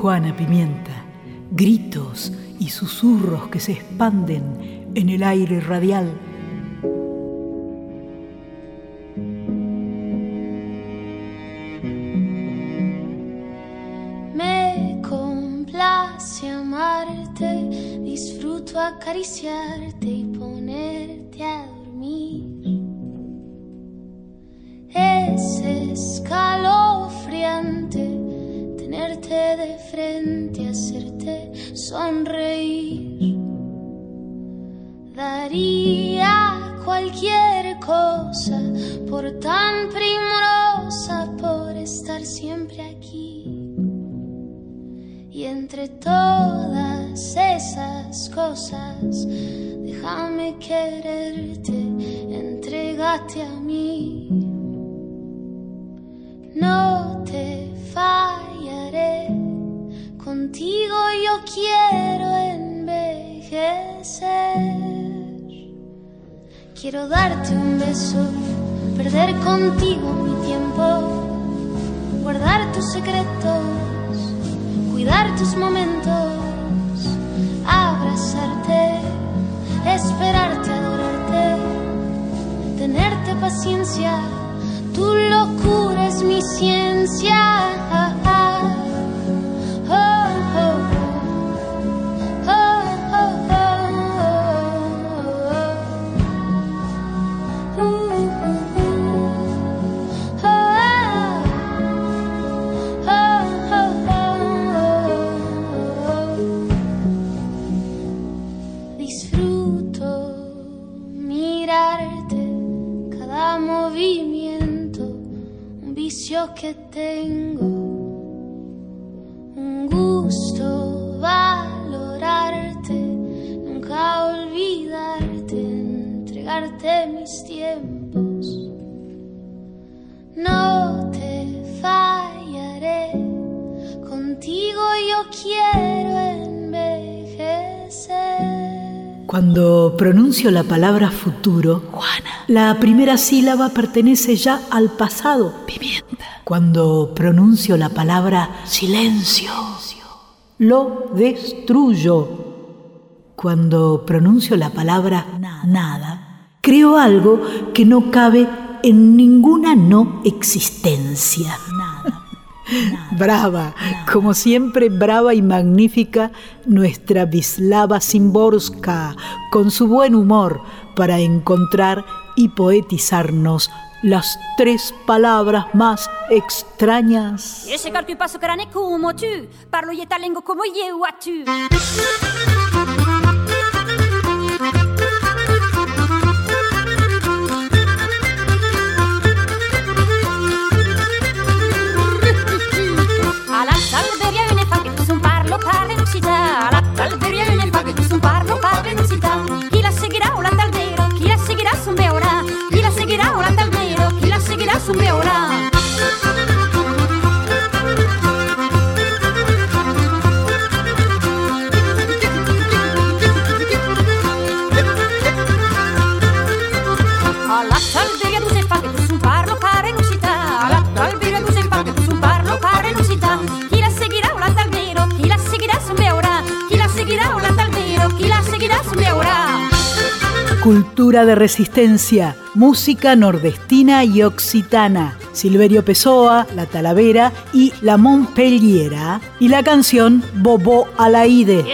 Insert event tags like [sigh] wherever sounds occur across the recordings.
Juana Pimienta, gritos y susurros que se expanden en el aire radial. Me complace amarte, disfruto acariciarte Cuando pronuncio la palabra futuro, Juana, la primera sílaba pertenece ya al pasado, pimienta. Cuando pronuncio la palabra silencio, lo destruyo. Cuando pronuncio la palabra nada, creo algo que no cabe en ninguna no existencia. Brava, como siempre brava y magnífica, nuestra Vislava Simborska, con su buen humor para encontrar y poetizarnos las tres palabras más extrañas. De resistencia, música nordestina y occitana. Silverio Pessoa, La Talavera y La Montpelliera. Y la canción Bobo Alaide.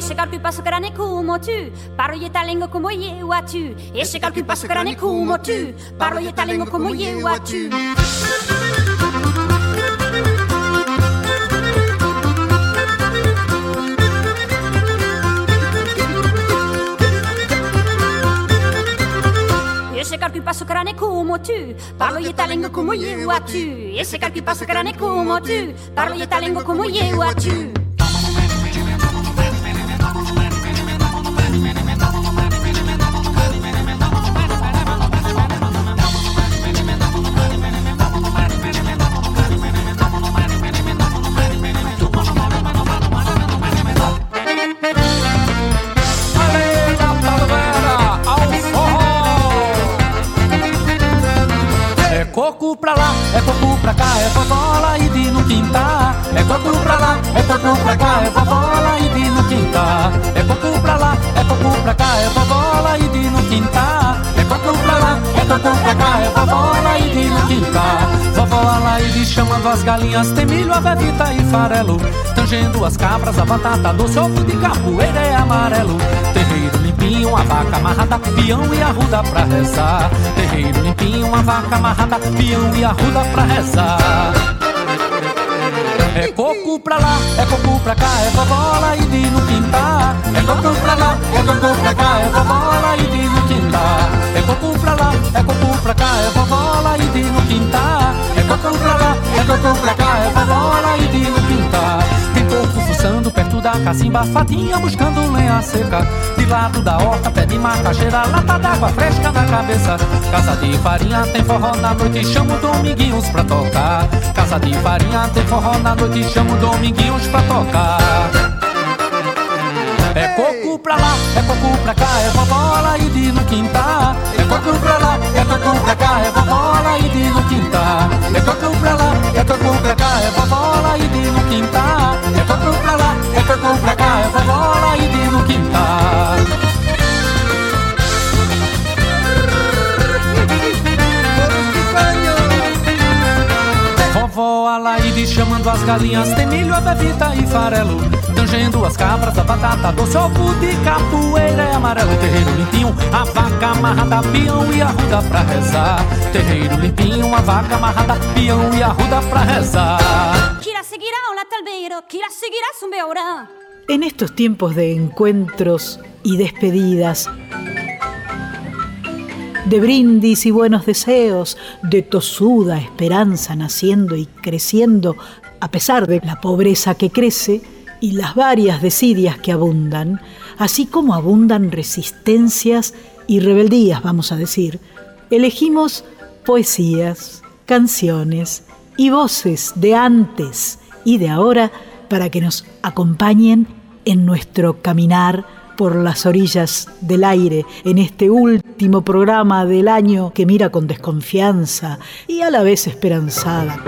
Calcul passo crane como tu Parlo je ta lingua como eu a tu Ese calcul passo crane como tu Parlo je ta lingua como eu a tu Chamando as galinhas, tem milho, avevita e farelo. Tangendo as cabras, a batata doce, ovo de capoeira é amarelo. Terreiro limpinho, a vaca amarrada, peão e arruda pra rezar. Terreiro limpinho, a vaca amarrada, peão e arruda pra rezar. É coco pra lá, é coco pra cá, é vovola e de no quintal. É coco pra lá, é coco pra cá, é vovola e de no quintal. É coco pra lá, é coco pra cá, é vovola e de no quintal. Coco pra lá, é coco pra cá, é vovola e de quintal. Tem porco fuçando perto da cacimba, fatinha buscando lenha seca. De lado da horta, pé de macaxeira, lata d'água fresca na cabeça. Casa de farinha tem forró na noite, chamo Dominguinhos pra tocar. Casa de farinha tem forró na noite, chamo Dominguinhos pra tocar. É coco pra lá, é coco pra cá, é vovola e de no quintal toco pra lá, eu toco pra cá, é vou e de no quintal. Eu toco pra lá, eu toco pra cá, é vou e de no quintal. Tá. Eu toco pra lá, eu toco pra cá, é vou e de no quintal. Chamando as galinhas, tem milho, avevita e farelo. Tangendo as cabras, a batata doce, ovo de capoeira é amarelo. Terreiro limpinho, a vaca amarrada, peão e arruda pra rezar. Terreiro limpinho, a vaca amarrada, peão e arruda pra rezar. La seguirá o la talbero, chi la seguirá zumbeorá. En estos tiempos de encuentros y despedidas, de brindis y buenos deseos, de tosuda esperanza naciendo y creciendo, a pesar de la pobreza que crece y las varias desidias que abundan, así como abundan resistencias y rebeldías, vamos a decir, elegimos poesías, canciones y voces de antes y de ahora para que nos acompañen en nuestro caminar por las orillas del aire en este último programa del año que mira con desconfianza y a la vez esperanzada.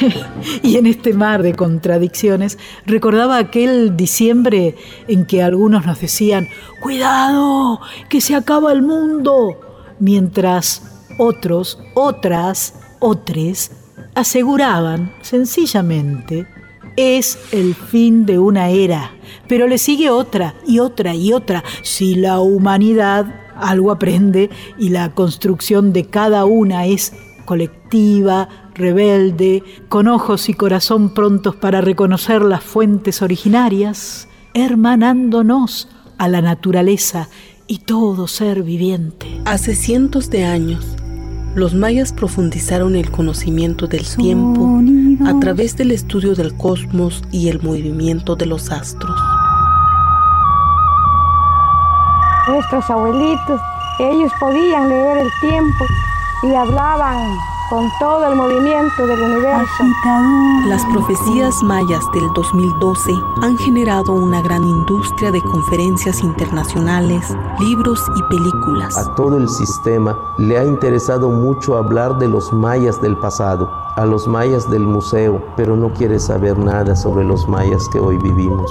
[laughs] y en este mar de contradicciones recordaba aquel diciembre en que algunos nos decían, cuidado, que se acaba el mundo, mientras otros, otras, otros aseguraban sencillamente es el fin de una era, pero le sigue otra y otra y otra. Si la humanidad algo aprende y la construcción de cada una es colectiva, rebelde, con ojos y corazón prontos para reconocer las fuentes originarias, hermanándonos a la naturaleza y todo ser viviente. Hace cientos de años, los mayas profundizaron el conocimiento del tiempo a través del estudio del cosmos y el movimiento de los astros. Nuestros abuelitos, ellos podían leer el tiempo y hablaban con todo el movimiento del universo. Las profecías mayas del 2012 han generado una gran industria de conferencias internacionales, libros y películas. A todo el sistema le ha interesado mucho hablar de los mayas del pasado, a los mayas del museo, pero no quiere saber nada sobre los mayas que hoy vivimos.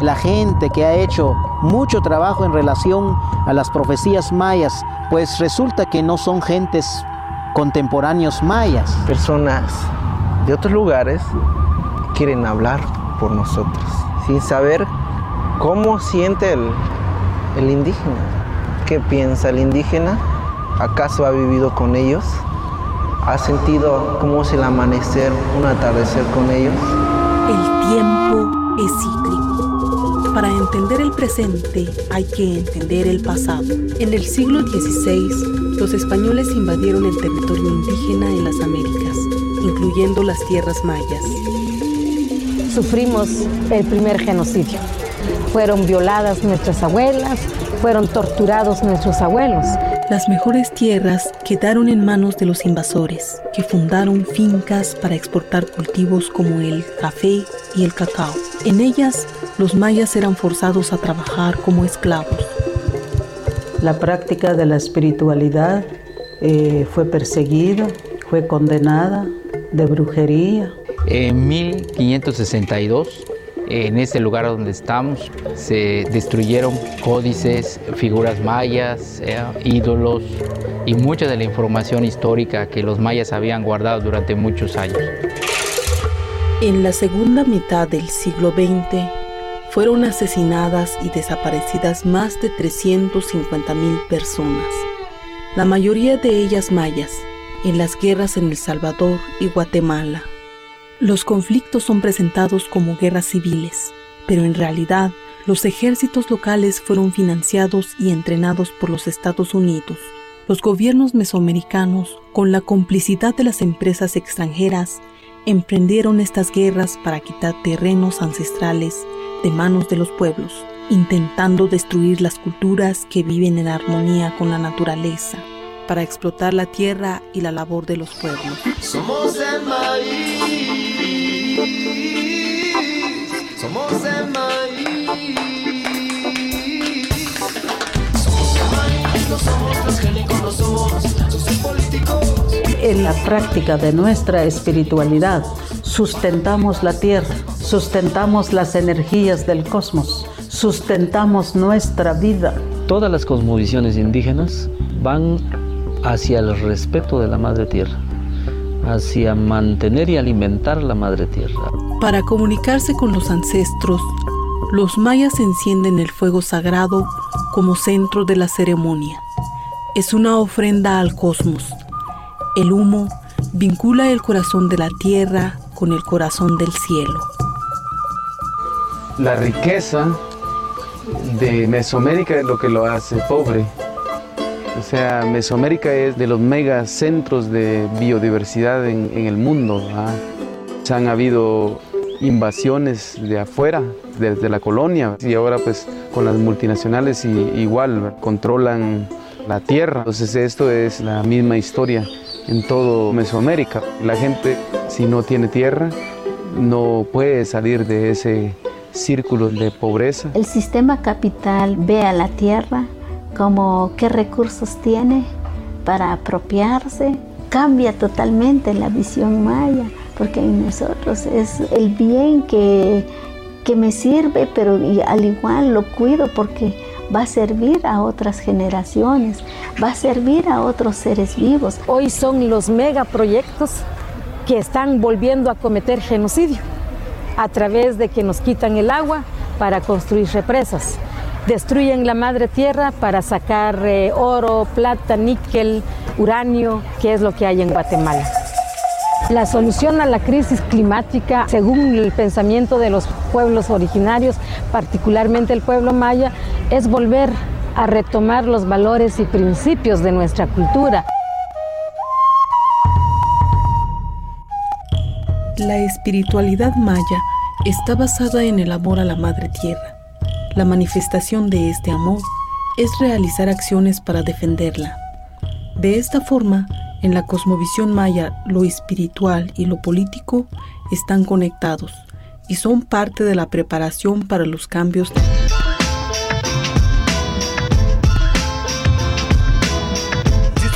La gente que ha hecho mucho trabajo en relación a las profecías mayas, pues resulta que no son gentes contemporáneos mayas. Personas de otros lugares quieren hablar por nosotros, sin saber cómo siente el, el indígena, qué piensa el indígena, acaso ha vivido con ellos, ha sentido cómo es el amanecer, un atardecer con ellos. El tiempo es cíclico. Para entender el presente hay que entender el pasado. En el siglo XVI, los españoles invadieron el territorio indígena en las Américas, incluyendo las tierras mayas. Sufrimos el primer genocidio. Fueron violadas nuestras abuelas, fueron torturados nuestros abuelos. Las mejores tierras quedaron en manos de los invasores, que fundaron fincas para exportar cultivos como el café y el cacao. En ellas, los mayas eran forzados a trabajar como esclavos. La práctica de la espiritualidad eh, fue perseguida, fue condenada de brujería. En 1562, en este lugar donde estamos, se destruyeron códices, figuras mayas, eh, ídolos y mucha de la información histórica que los mayas habían guardado durante muchos años. En la segunda mitad del siglo XX fueron asesinadas y desaparecidas más de 350.000 personas, la mayoría de ellas mayas, en las guerras en El Salvador y Guatemala. Los conflictos son presentados como guerras civiles, pero en realidad los ejércitos locales fueron financiados y entrenados por los Estados Unidos. Los gobiernos mesoamericanos, con la complicidad de las empresas extranjeras, emprendieron estas guerras para quitar terrenos ancestrales de manos de los pueblos, intentando destruir las culturas que viven en armonía con la naturaleza, para explotar la tierra y la labor de los pueblos. Somos el maíz, somos el maíz. Somos el maíz, no somos transgénicos, no somos sociopolíticos. En la práctica de nuestra espiritualidad sustentamos la tierra, sustentamos las energías del cosmos, sustentamos nuestra vida. Todas las cosmovisiones indígenas van hacia el respeto de la madre tierra, hacia mantener y alimentar la madre tierra. Para comunicarse con los ancestros, los mayas encienden el fuego sagrado como centro de la ceremonia. Es una ofrenda al cosmos. El humo vincula el corazón de la tierra con el corazón del cielo. La riqueza de Mesoamérica es lo que lo hace pobre. O sea, Mesoamérica es de los megacentros de biodiversidad en, el mundo. ¿verdad? Se han habido invasiones de afuera, desde la colonia, y ahora pues con las multinacionales y, igual controlan la tierra. Entonces esto es la misma historia en todo Mesoamérica. La gente si no tiene tierra no puede salir de ese círculo de pobreza. El sistema capital ve a la tierra como qué recursos tiene para apropiarse. Cambia totalmente la visión maya, porque en nosotros es el bien que, que me sirve, pero al igual lo cuido porque va a servir a otras generaciones, va a servir a otros seres vivos. Hoy son los megaproyectos que están volviendo a cometer genocidio a través de que nos quitan el agua para construir represas. Destruyen la madre tierra para sacar eh, oro, plata, níquel, uranio, que es lo que hay en Guatemala. La solución a la crisis climática, según el pensamiento de los pueblos originarios, particularmente el pueblo maya, es volver a retomar los valores y principios de nuestra cultura. La espiritualidad maya está basada en el amor a la Madre Tierra. La manifestación de este amor es realizar acciones para defenderla. De esta forma, en la cosmovisión maya, lo espiritual y lo político están conectados y son parte de la preparación para los cambios.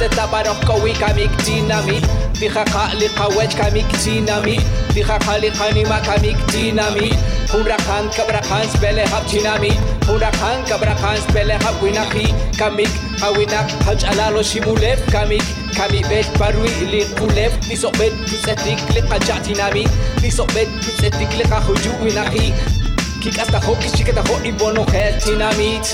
تتبرق ويكاميك ديناميت دخاقا لقواج كاميك ما دخاقا لقانيما هورا خان كبرا خان سبيلي هاب تينامي هورا خان كبرا خان سبيلي هاب ويناقي كاميك هاويناق هاج ألالو شيبوليف كاميك كامي بيت باروي اللي قوليف نيسو بيت تساتيك لقا جعتينامي نيسو بيت تساتيك لقا خجو ويناخي كيك أستخوك شيك أستخوك إبونو خيال ديناميت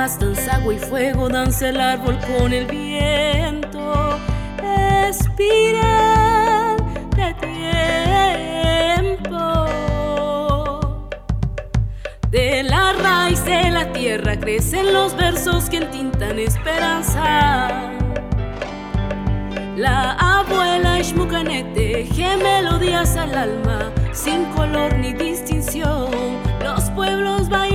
ukumas danza agua y fuego, danza el árbol con el viento. Espiral de tiempo. De la raíz de la tierra crecen los versos que entintan esperanza. La abuela Mukesh Mukanete, melodías al alma, sin color ni distinción. Los pueblos bailan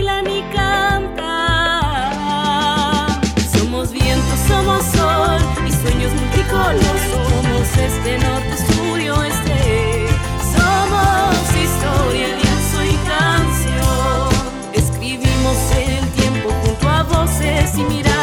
somos sol y sueños multicolor. Somos este norte, sur y oeste. Somos historia, lienzo y canción. Escribimos el tiempo junto a voces y miradas.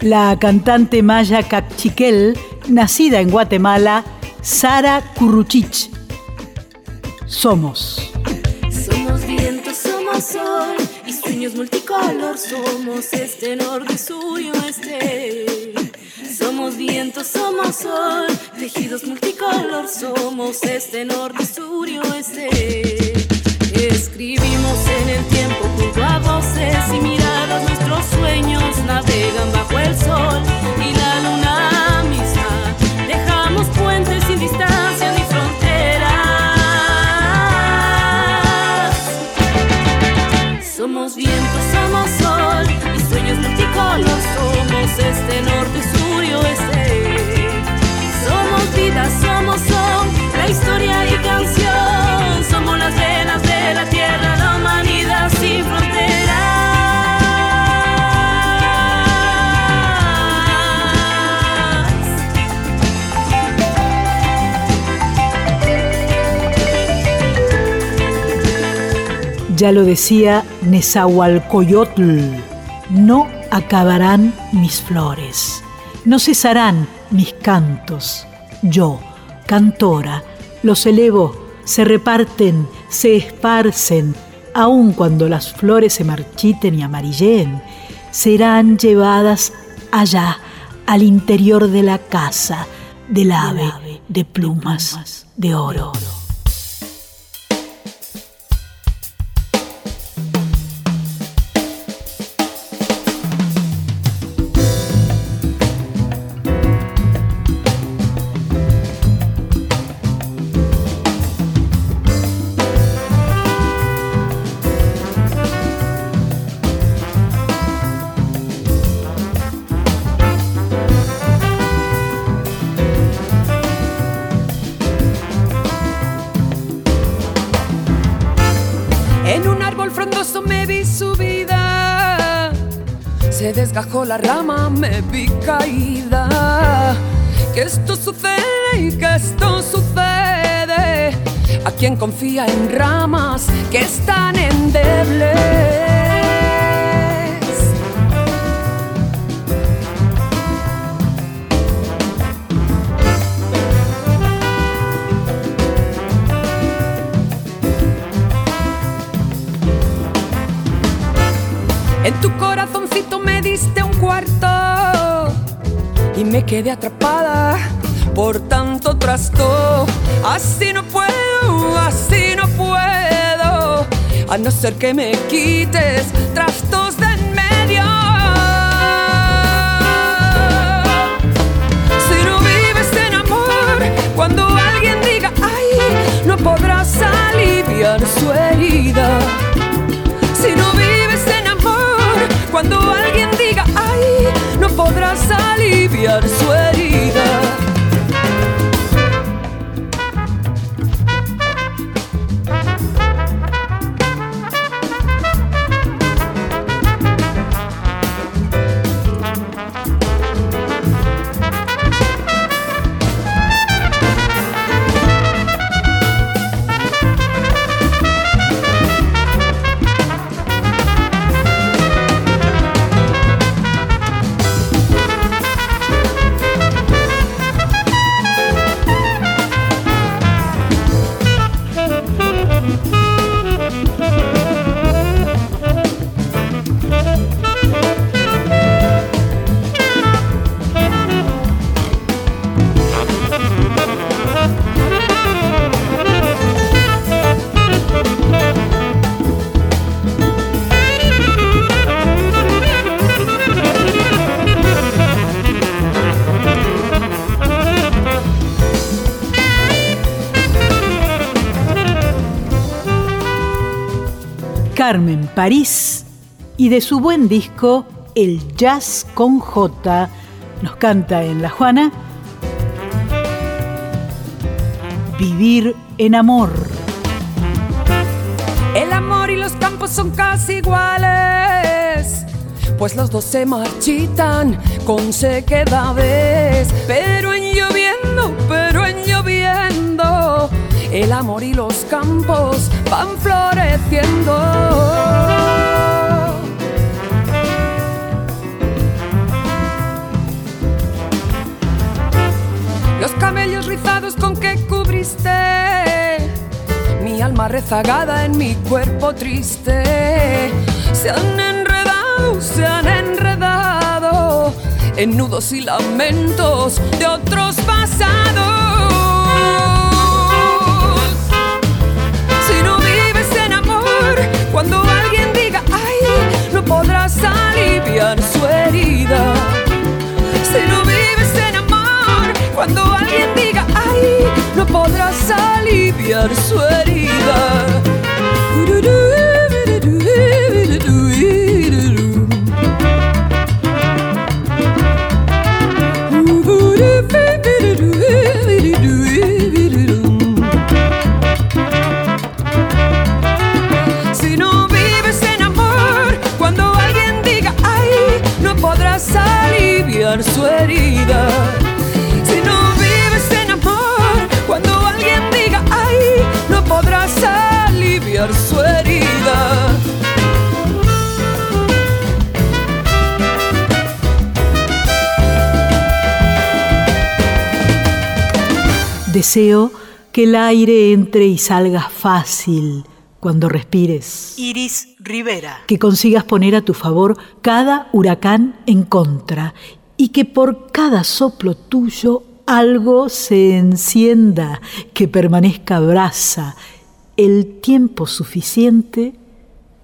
La cantante maya Cachiquel, nacida en Guatemala, Sara Curruchich. Somos. Somos viento, somos sol y sueños multicolor. Somos este, norte, sur y oeste. Somos viento, somos sol, tejidos multicolor. Somos este, norte, sur y oeste. Escribimos en el tiempo junto a voces y miradas. Nuestros sueños navegan bajo el sol y la luna misma. Dejamos puentes sin distancia ni fronteras. Somos viento, somos sol y sueños multicolor. Somos este norte, sur y oeste. Somos vida, somos son, la historia y canción. Somos las venas Ya lo decía Nezahualcoyotl, no acabarán mis flores, no cesarán mis cantos. Yo, cantora, los elevo, se reparten, se esparcen, aun cuando las flores se marchiten y amarilleen, serán llevadas allá, al interior de la casa del ave de plumas de oro. Desgajó la rama, me vi caída. Que esto sucede y que esto sucede. A quien confía en ramas que están endebles. Me quedé atrapada por tanto trasto. Así no puedo, así no puedo, a no ser que me quites trastos de en medio. Si no vives en amor, cuando alguien diga ay, no podrás aliviar su herida. Si no vives en amor, cuando alguien diga no podrás aliviar su herida. Carmen París y de su buen disco El Jazz con J nos canta en La Juana Vivir en amor. El amor y los campos son casi iguales, pues los dos se marchitan con sequedades, pero en lloviendo, el amor y los campos van floreciendo. Los camellos rizados con que cubriste mi alma rezagada en mi cuerpo triste se han enredado, se han enredado en nudos y lamentos de otros pasados. Aliviar su herida. Deseo que el aire entre y salga fácil cuando respires. Iris Rivera. Que consigas poner a tu favor cada huracán en contra y que por cada soplo tuyo algo se encienda, que permanezca brasa el tiempo suficiente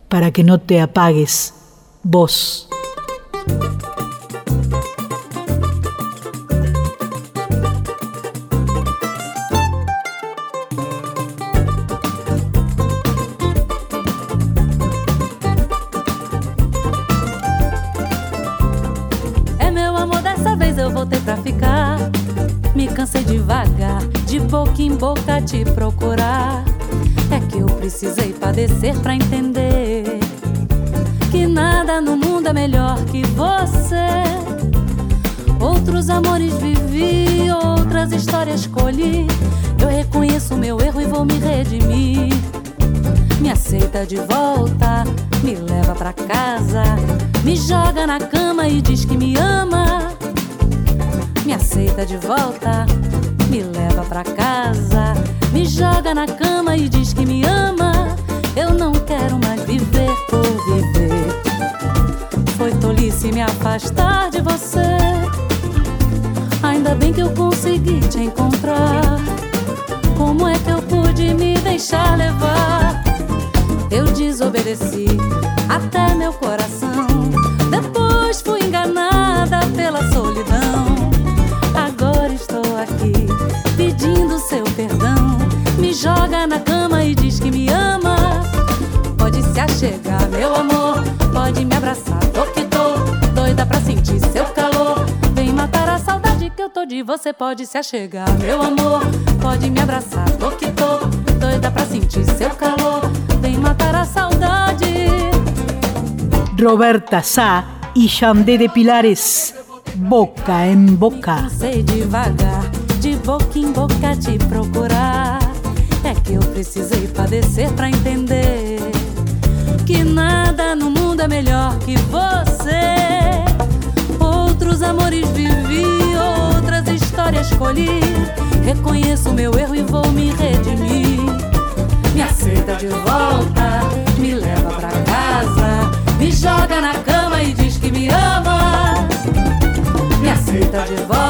para que no te apagues vos. Cansei devagar, de boca em boca te procurar. É que eu precisei padecer pra entender que nada no mundo é melhor que você. Outros amores vivi, outras histórias colhi. Eu reconheço meu erro e vou me redimir. Me aceita de volta, me leva pra casa, me joga na cama e diz que me ama. Me aceita de volta, me leva pra casa, me joga na cama e diz que me ama. Eu não quero mais viver por viver. Foi tolice me afastar de você. Ainda bem que eu consegui te encontrar. Como é que eu pude me deixar levar? Eu desobedeci até meu coração. Joga na cama e diz que me ama. Pode se achegar, meu amor. Pode me abraçar, tô que tô. Doida pra sentir seu calor. Vem matar a saudade que eu tô de você. Pode se achegar, meu amor. Pode me abraçar, tô que tô. Doida pra sentir seu calor. Vem matar a saudade. Roberta Sá y Xandé de Pilares, boca en boca. Sei devagar, de boca em boca te procurar. Eu precisei padecer pra entender que nada no mundo é melhor que você. Outros amores vivi, outras histórias colhi. Reconheço meu erro e vou me redimir. Me aceita de volta, me leva pra casa, me joga na cama e diz que me ama. Me aceita de volta,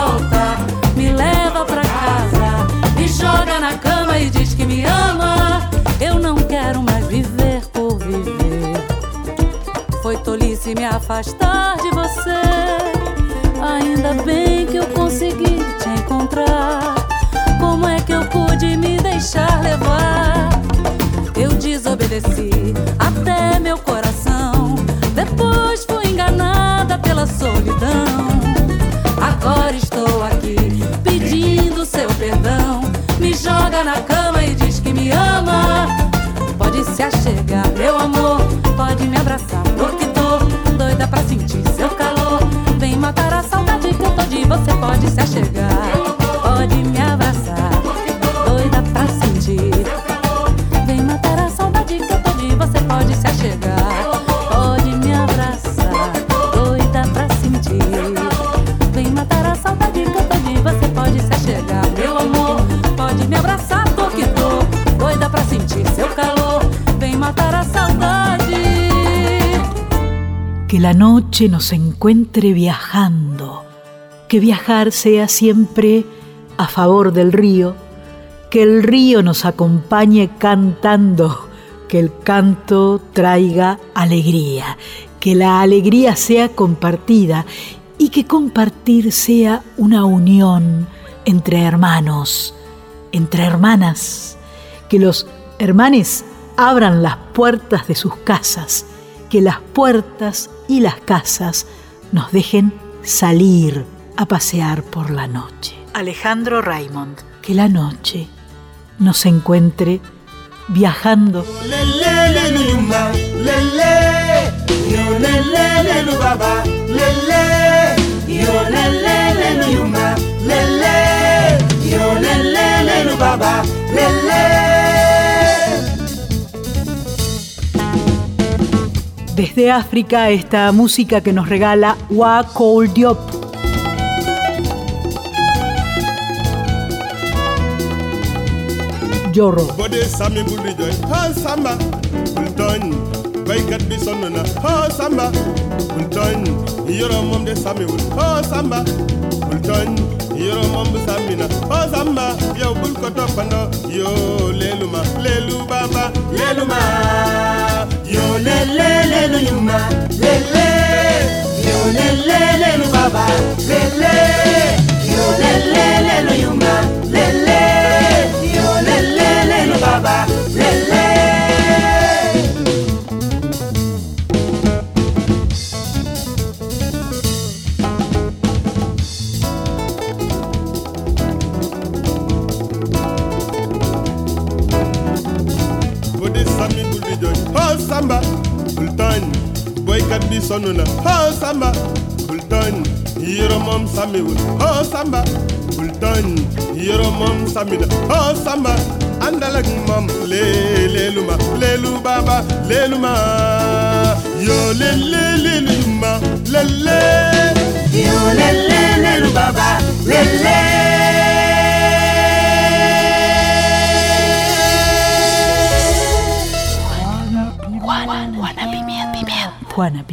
ama. Eu não quero mais viver por viver. Foi tolice me afastar de você. Ainda bem que eu consegui te encontrar. Como é que eu pude me deixar levar? Eu desobedeci até meu coração. Depois fui enganada pela solidão. Agora estou aqui pedindo seu perdão. Me joga na cama e diz amar. Pode se achegar, meu amor, pode me abraçar, porque tô doida pra sentir seu calor. Vem matar a saudade que eu tô de você, pode se achegar. La noche nos encuentre viajando, que viajar sea siempre a favor del río, que el río nos acompañe cantando, que el canto traiga alegría, que la alegría sea compartida y que compartir sea una unión entre hermanos, entre hermanas, que los hermanes abran las puertas de sus casas, que las puertas y las casas nos dejen salir a pasear por la noche. Alejandro Raymond, que la noche nos encuentre viajando. Desde África, esta música que nos regala Wa Col Diop. Jorro. baykat bi sonn na ha samba. Bul tooñ yoro moom de sami wul. Ha samba. Bul tooñ yoro moom bu sami na. Ha samba. Yow bul ko toppandoo yo leelu leelu bamba leelu yo lele. Leelu yumma lele yo lele leelu baba lele. Yo lele leelu yumma lele samba sultan boykat bi sonn na oh samba sultan yoro moom sami wul. Oh samba sultan yoro moom sami na oh samba àndal ak moom lee leelu ma leelu baaba leelu ma yoo lee lee leelu ma lee lee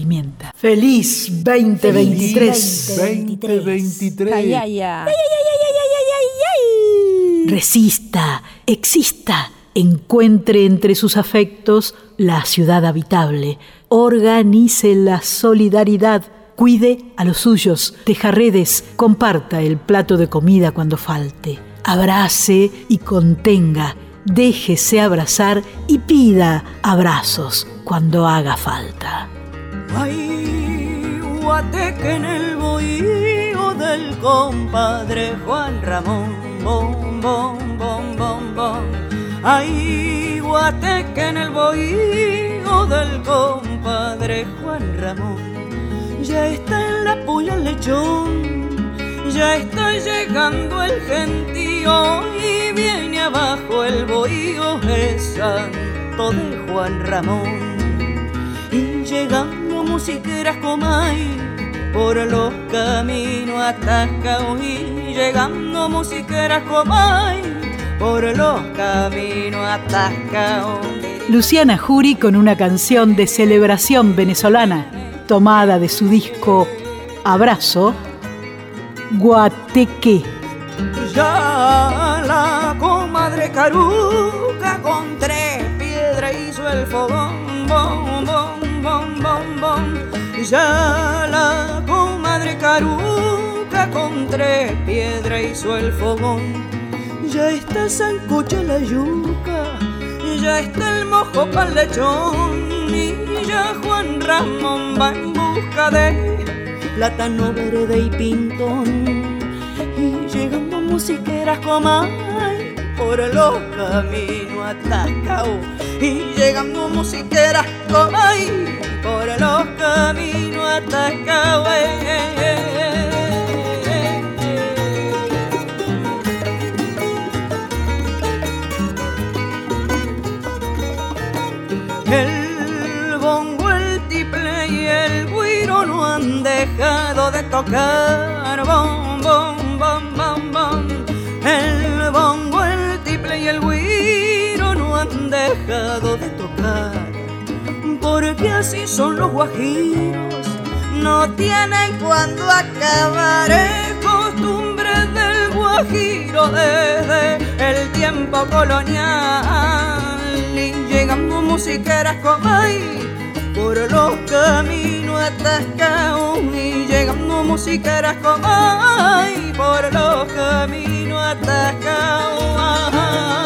Pimienta. Feliz 2023. 2023. Ay, ay, ay. Resista, exista, encuentre entre sus afectos la ciudad habitable, organice la solidaridad, cuide a los suyos, teja redes, comparta el plato de comida cuando falte, abrace y contenga, déjese abrazar y pida abrazos cuando haga falta. Ay, guateque en el bohío del compadre Juan Ramón, bom, bom, bom, bom, bom. Ay, guateque en el bohío del compadre Juan Ramón. Ya está en la puya el lechón, ya está llegando el gentío y viene abajo el bohío el santo de Juan Ramón. Y llegando musiqueras comay por los caminos atascados y llegando musiqueras comay por los caminos atascados. Luciana Jury con una canción de celebración venezolana tomada de su disco Abrazo, Guateque. Ya la comadre Caruca con tres piedras hizo el fogón, bom, bom, bom, bom, bom. Ya la comadre Caruca con tres piedras hizo el fogón. Ya está sancocha la yuca, ya está el mojo pa'l lechón. Y ya Juan Ramón va en busca de plátano verde y pintón. Y llegando musiqueras comay por los caminos atascados y llegando musiquera como ahí, por los caminos hasta Cahué. El bongo, el tiple y el guiro no han dejado de tocar. De tocar. Porque así son los guajiros, no tienen cuando acabar. Es costumbre del guajiro desde el tiempo colonial. Y llegando musiqueras ahí por los caminos atascados y llegando musiqueras como ay por los caminos atascados.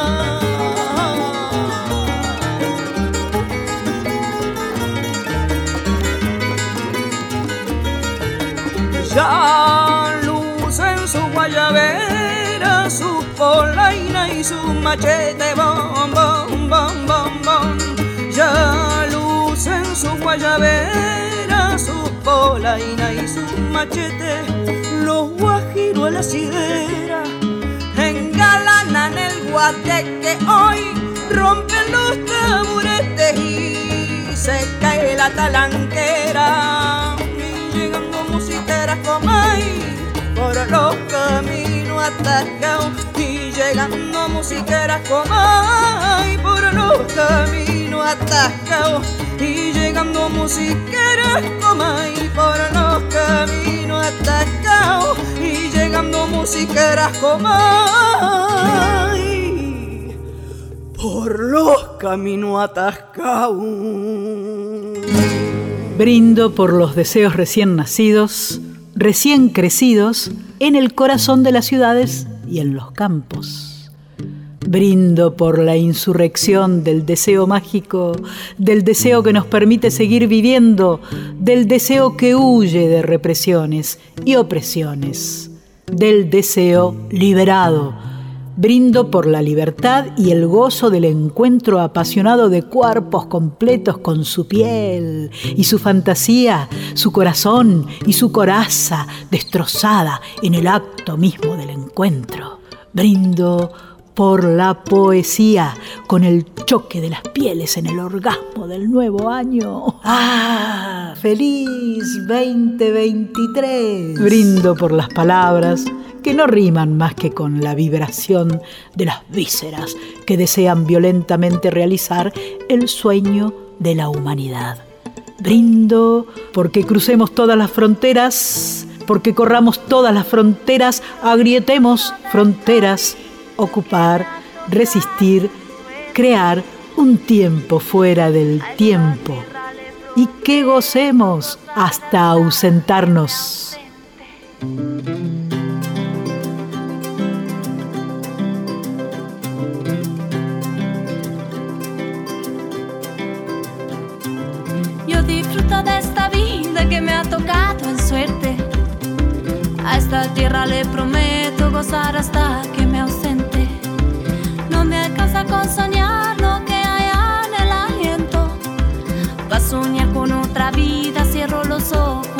Ya lucen su guayabera, su polaina y su machete, bom, bom, bom, bom, bom. Ya lucen su guayabera, su polaina y su machete, los guajiros a la sidera, engalanan el guateque hoy, rompen los taburetes y se cae la talanquera. Por los caminos atascados y llegando musiqueras como hay por los caminos atascados y llegando musiqueras como hay por los caminos atascados y llegando musiqueras como hay por los caminos atascados. Brindo por los deseos recién nacidos, recién crecidos, en el corazón de las ciudades y en los campos. Brindo por la insurrección del deseo mágico, del deseo que nos permite seguir viviendo, del deseo que huye de represiones y opresiones, del deseo liberado. Brindo por la libertad y el gozo del encuentro apasionado de cuerpos completos con su piel y su fantasía, su corazón y su coraza destrozada en el acto mismo del encuentro. Brindo por la poesía con el choque de las pieles en el orgasmo del nuevo año. ¡Ah! ¡Feliz 2023! Brindo por las palabras que no riman más que con la vibración de las vísceras que desean violentamente realizar el sueño de la humanidad. Brindo porque crucemos todas las fronteras, porque corramos todas las fronteras, agrietemos fronteras, ocupar, resistir, crear un tiempo fuera del tiempo y que gocemos hasta ausentarnos. Yo disfruto de esta vida que me ha tocado en suerte. A esta tierra le prometo gozar hasta que me con soñar lo que hay en el aliento. Pa' soñar con otra vida, cierro los ojos,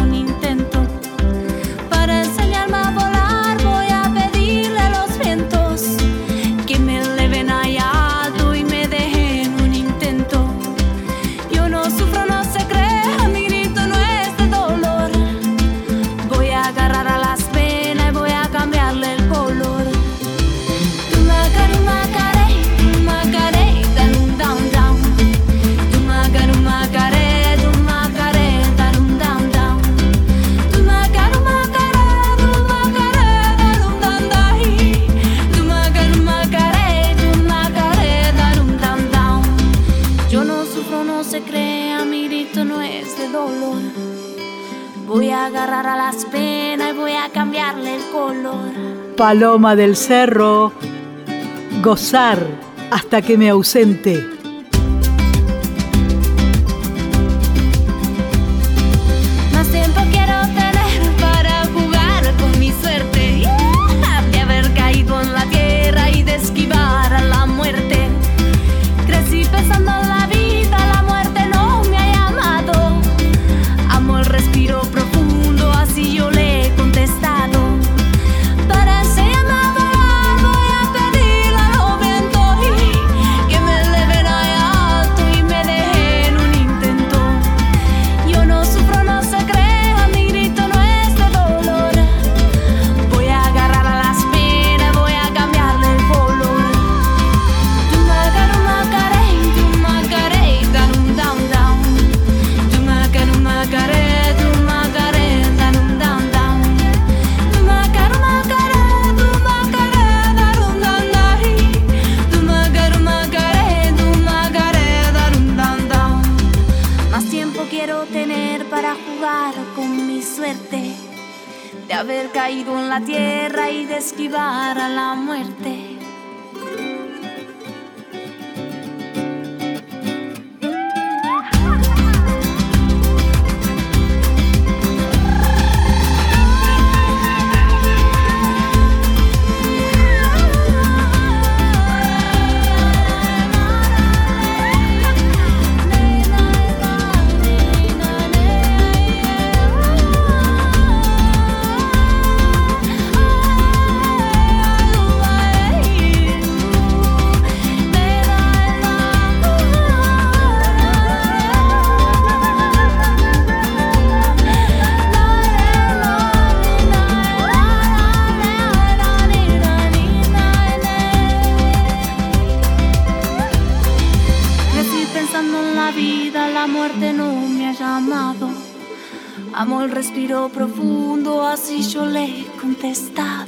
Paloma del cerro, gozar hasta que me ausente. Llamado. Amo el respiro profundo, así yo le he contestado.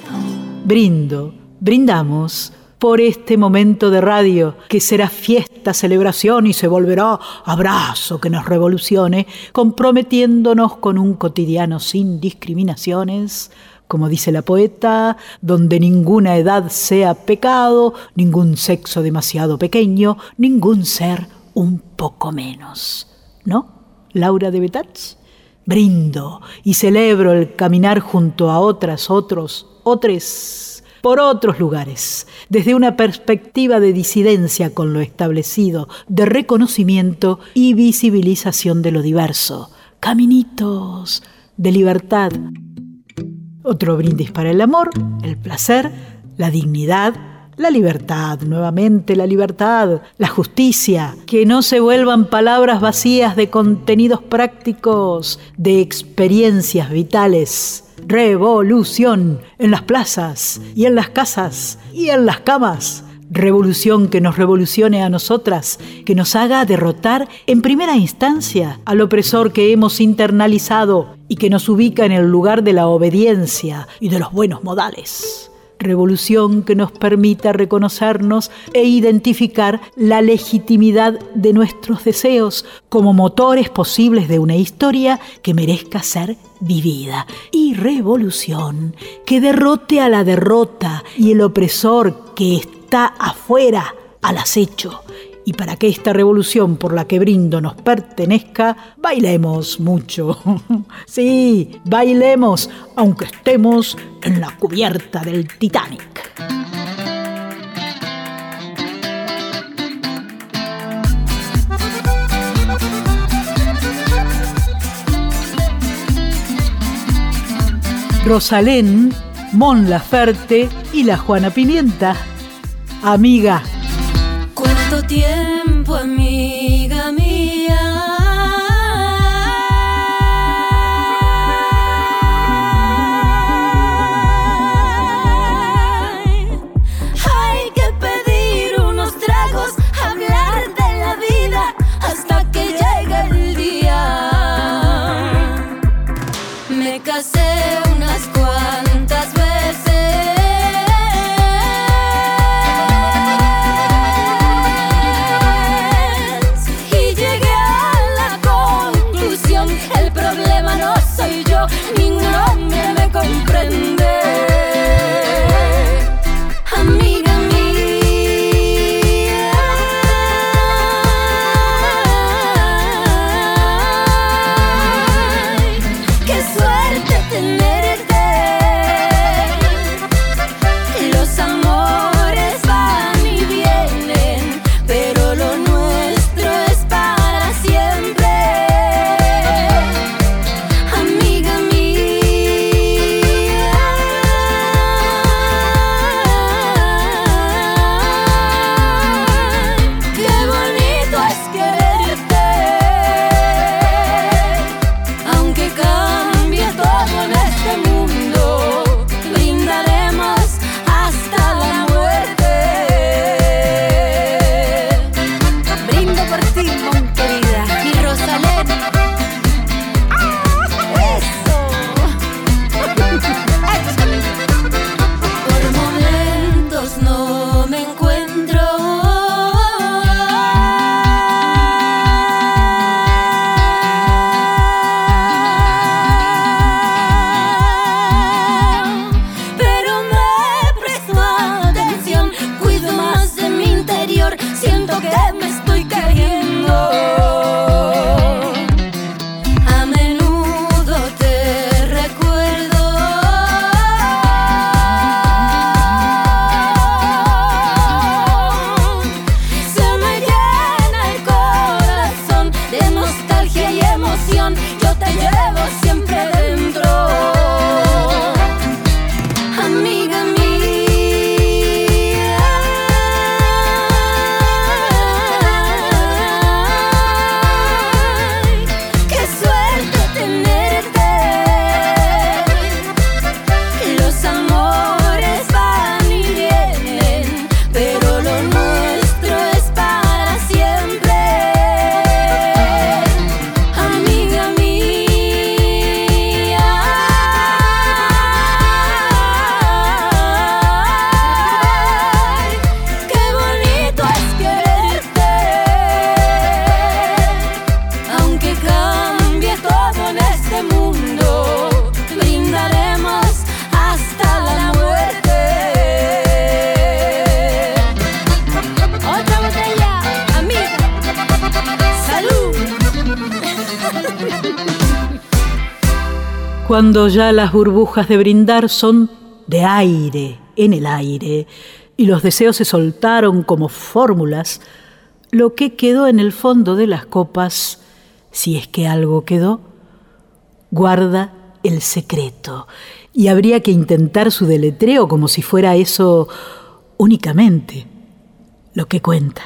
Brindo, brindamos por este momento de radio que será fiesta, celebración y se volverá abrazo que nos revolucione, comprometiéndonos con un cotidiano sin discriminaciones, como dice la poeta, donde ninguna edad sea pecado, ningún sexo demasiado pequeño, ningún ser un poco menos. ¿No? Laura de Betach. Brindo y celebro el caminar junto a otras, otros, otros, por otros lugares, desde una perspectiva de disidencia con lo establecido, de reconocimiento y visibilización de lo diverso. Caminitos de libertad. Otro brindis para el amor, el placer, la dignidad, la libertad, nuevamente la libertad, la justicia, que no se vuelvan palabras vacías de contenidos prácticos, de experiencias vitales. Revolución en las plazas y en las casas y en las camas. Revolución que nos revolucione a nosotras, que nos haga derrotar en primera instancia al opresor que hemos internalizado y que nos ubica en el lugar de la obediencia y de los buenos modales. Revolución que nos permita reconocernos e identificar la legitimidad de nuestros deseos como motores posibles de una historia que merezca ser vivida. Y revolución que derrote a la derrota y el opresor que está afuera al acecho. Y para que esta revolución por la que brindo nos pertenezca, bailemos mucho. [laughs] sí, bailemos, aunque estemos en la cubierta del Titanic. Rosalén, Mon Laferte y la Juana Pimienta. Amiga, ¿Cuánto tiempo, Cuando ya las burbujas de brindar son de aire, en el aire, y los deseos se soltaron como fórmulas, lo que quedó en el fondo de las copas, si es que algo quedó, guarda el secreto. Y habría que intentar su deletreo como si fuera eso únicamente lo que cuenta.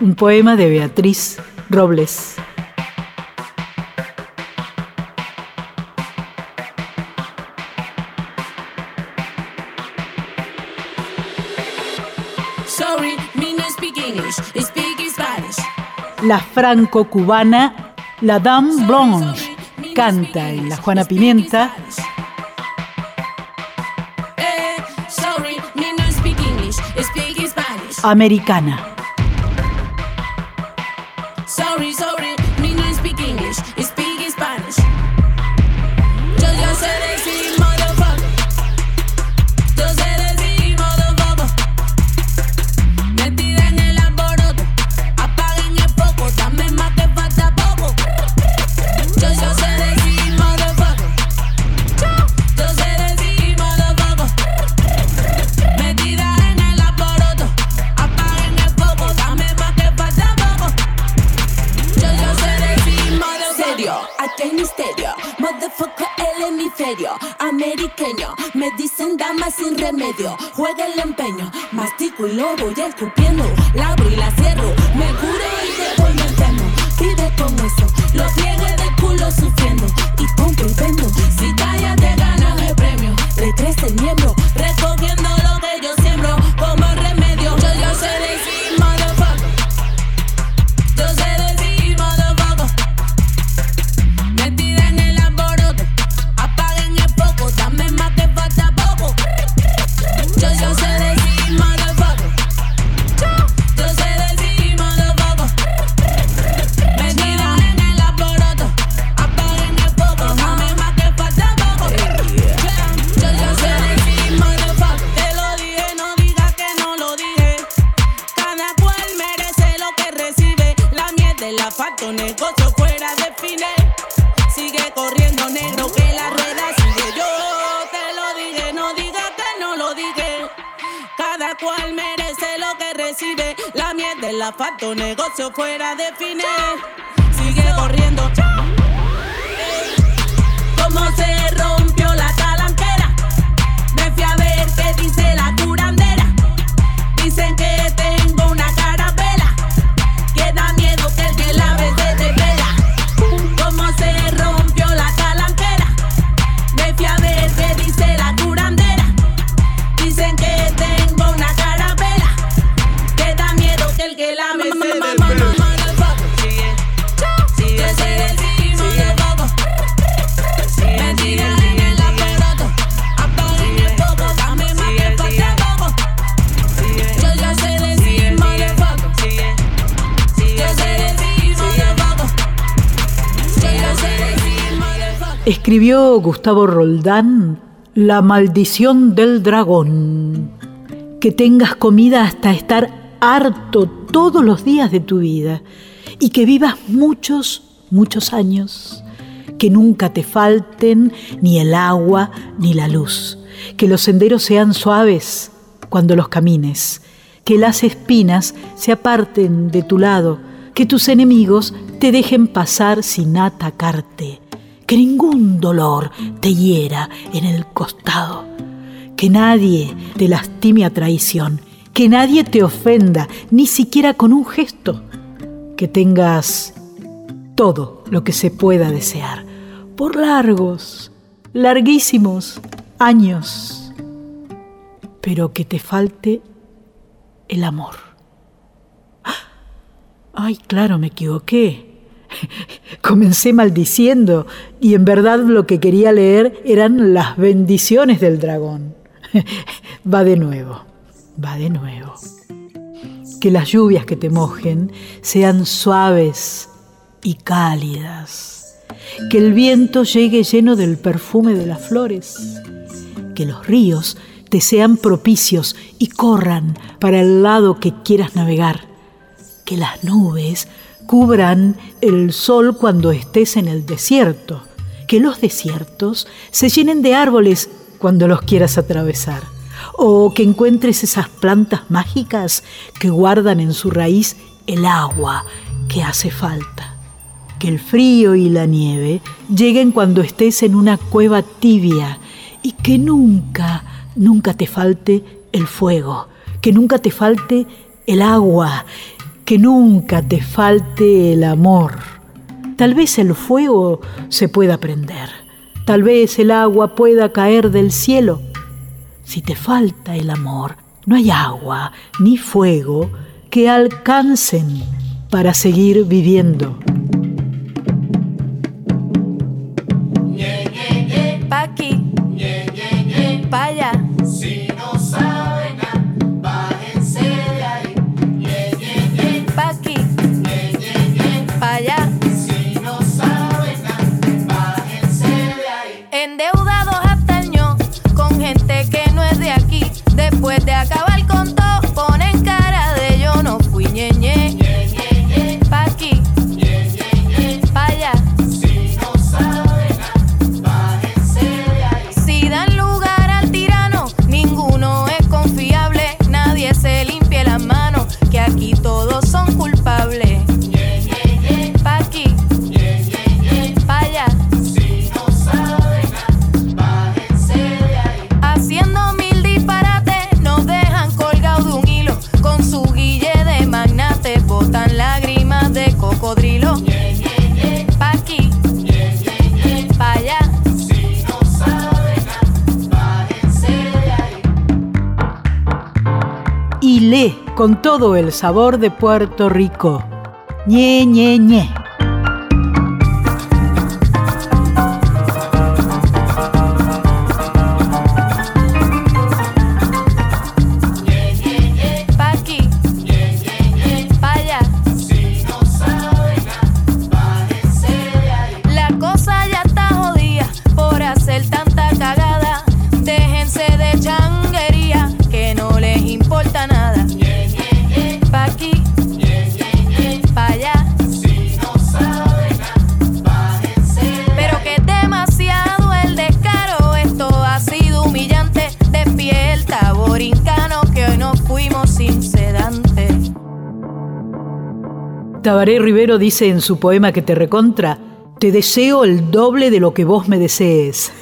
Un poema de Beatriz Robles. La franco-cubana La Dame Blanche canta en La Juana Pimienta. Eh, Mastico y lo voy escupiendo. La abro y la cierro. Me curo y después me enfermo. Vive con eso. Los pliegues de culo sufriendo. Y compro y vendo. Si callas te ganas el premio. Crece el miembro. so fuera. Escribió Gustavo Roldán La maldición del dragón. Que tengas comida hasta estar harto todos los días de tu vida y que vivas muchos, muchos años. Que nunca te falten ni el agua ni la luz. Que los senderos sean suaves cuando los camines. Que las espinas se aparten de tu lado. que tus enemigos te dejen pasar sin atacarte, que ningún dolor te hiera en el costado, que nadie te lastime a traición, que nadie te ofenda, ni siquiera con un gesto, que tengas todo lo que se pueda desear, por largos, larguísimos años, pero que te falte el amor. Ay, claro, me equivoqué. Comencé maldiciendo y en verdad lo que quería leer eran las bendiciones del dragón. [laughs] Va de nuevo, va de nuevo. Que las lluvias que te mojen sean suaves y cálidas. Que el viento llegue lleno del perfume de las flores. Que los ríos te sean propicios y corran para el lado que quieras navegar que las nubes cubran el sol cuando estés en el desierto, que los desiertos se llenen de árboles cuando los quieras atravesar, o que encuentres esas plantas mágicas que guardan en su raíz el agua que hace falta. Que el frío y la nieve lleguen cuando estés en una cueva tibia y que nunca, nunca te falte el fuego, que nunca te falte el agua que nunca te falte el amor. Tal vez el fuego se pueda prender, tal vez el agua pueda caer del cielo. Si te falta el amor, no hay agua ni fuego que alcancen para seguir viviendo. Todo el sabor de Puerto Rico. ñe, ñe, ñe. Tabaré Rivero dice en su poema que te recontra, te deseo el doble de lo que vos me desees.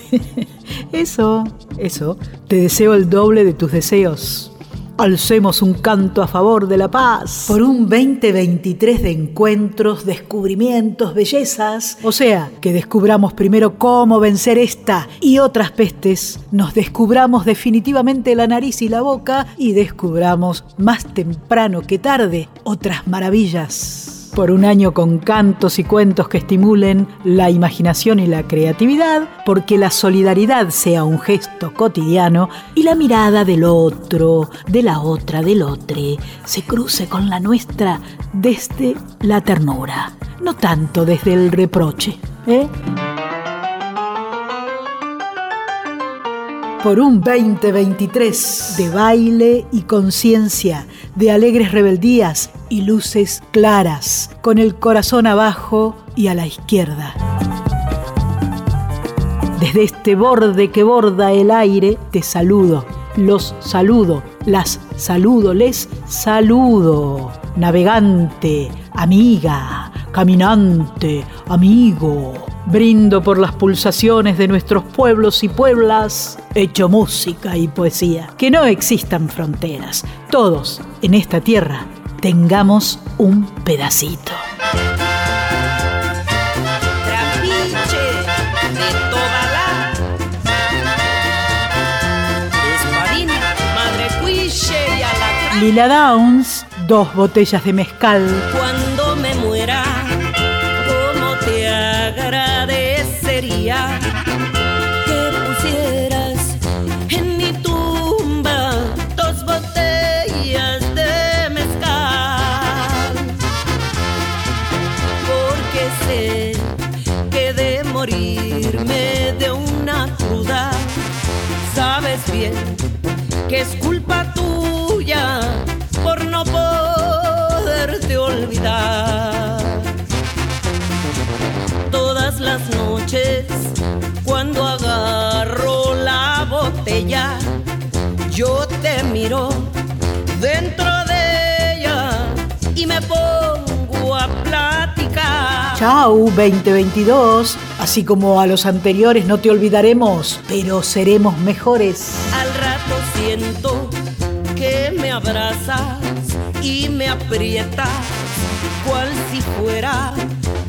[laughs] eso, eso, te deseo el doble de tus deseos. Alcemos un canto a favor de la paz. Por un 2023 de encuentros, descubrimientos, bellezas. O sea, que descubramos primero cómo vencer esta y otras pestes. Nos descubramos definitivamente la nariz y la boca y descubramos más temprano que tarde otras maravillas por un año con cantos y cuentos que estimulen la imaginación y la creatividad, porque la solidaridad sea un gesto cotidiano y la mirada del otro, de la otra, del otro, se cruce con la nuestra desde la ternura, no tanto desde el reproche. ¿eh? Por un 2023 de baile y conciencia, de alegres rebeldías y luces claras, con el corazón abajo y a la izquierda. Desde este borde que borda el aire, te saludo, los saludo, las saludo, les saludo. navegante, amiga, caminante, amigo. Brindo por las pulsaciones de nuestros pueblos y pueblas, hecho música y poesía. Que no existan fronteras. Todos en esta tierra tengamos un pedacito. Lila Downs, dos botellas de mezcal. Yo te miro dentro de ella y me pongo a platicar. Chau 2022, así como a los anteriores no te olvidaremos, pero seremos mejores. Al rato siento que me abrazas y me aprietas, cual si fuera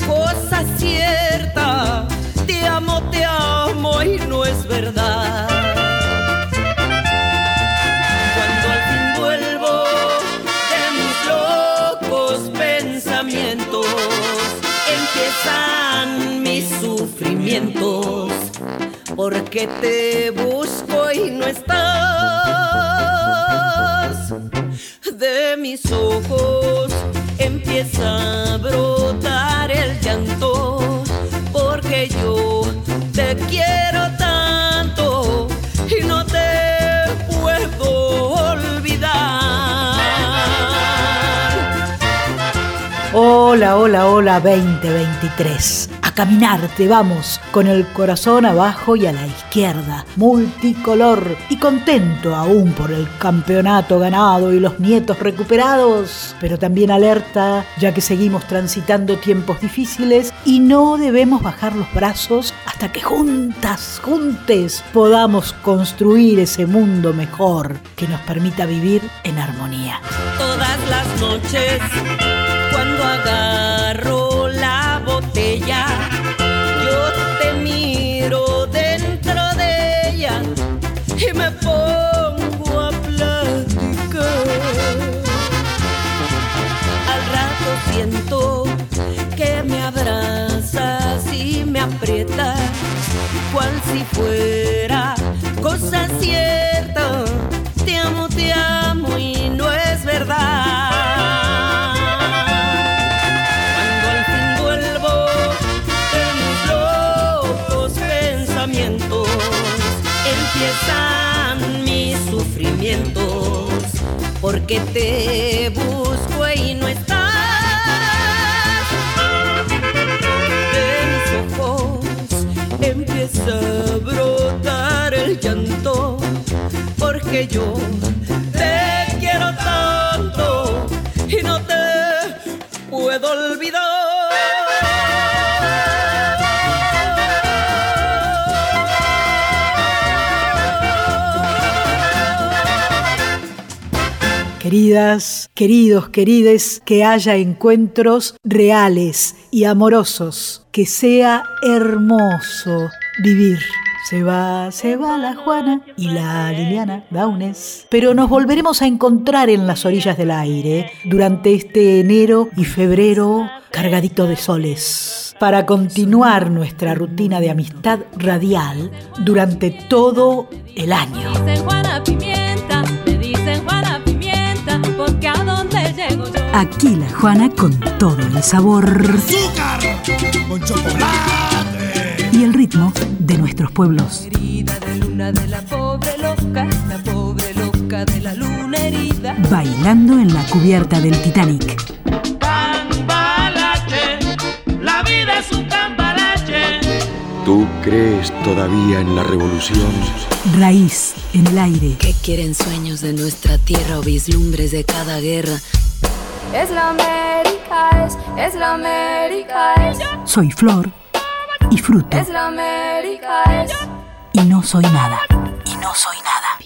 cosa cierta. Te amo, te amo y no es verdad. Porque te busco y no estás. De mis ojos empieza a brotar el llanto, porque yo te quiero tanto y no te puedo olvidar. Hola, hola, hola 2023. Caminarte vamos, con el corazón abajo y a la izquierda, multicolor y contento aún por el campeonato ganado y los nietos recuperados, pero también alerta ya que seguimos transitando tiempos difíciles y no debemos bajar los brazos hasta que juntas, juntes, podamos construir ese mundo mejor que nos permita vivir en armonía. todas las noches fuera cosa cierta te amo, te amo y no es verdad. Cuando al fin vuelvo de mis locos pensamientos, empiezan mis sufrimientos, porque te busco y no estás. De mis ojos empieza porque yo te quiero tanto y no te puedo olvidar. Queridas, queridos, querides, que haya encuentros reales y amorosos, que sea hermoso vivir. Se va, se va la Juana y la Liliana Daunes. Pero nos volveremos a encontrar en las orillas del aire durante este enero y febrero cargadito de soles para continuar nuestra rutina de amistad radial durante todo el año. dicen Juana Pimienta, me dicen Juana Pimienta, porque a donde llego yo. Aquí la Juana con todo el sabor Azúcar con chocolate. y el ritmo de nuestros pueblos. Luna de la pobre loca, la pobre loca de la luna herida. Bailando en la cubierta del Titanic. Cambalache, la vida es un cambalache. ¿Tú crees todavía en la revolución? Raíz en el aire. ¿Qué quieren sueños de nuestra tierra o vislumbres de cada guerra? es la América, es, es la América, es. Soy flor y fruto. Es la América, es. Y no soy nada. Y no soy nada.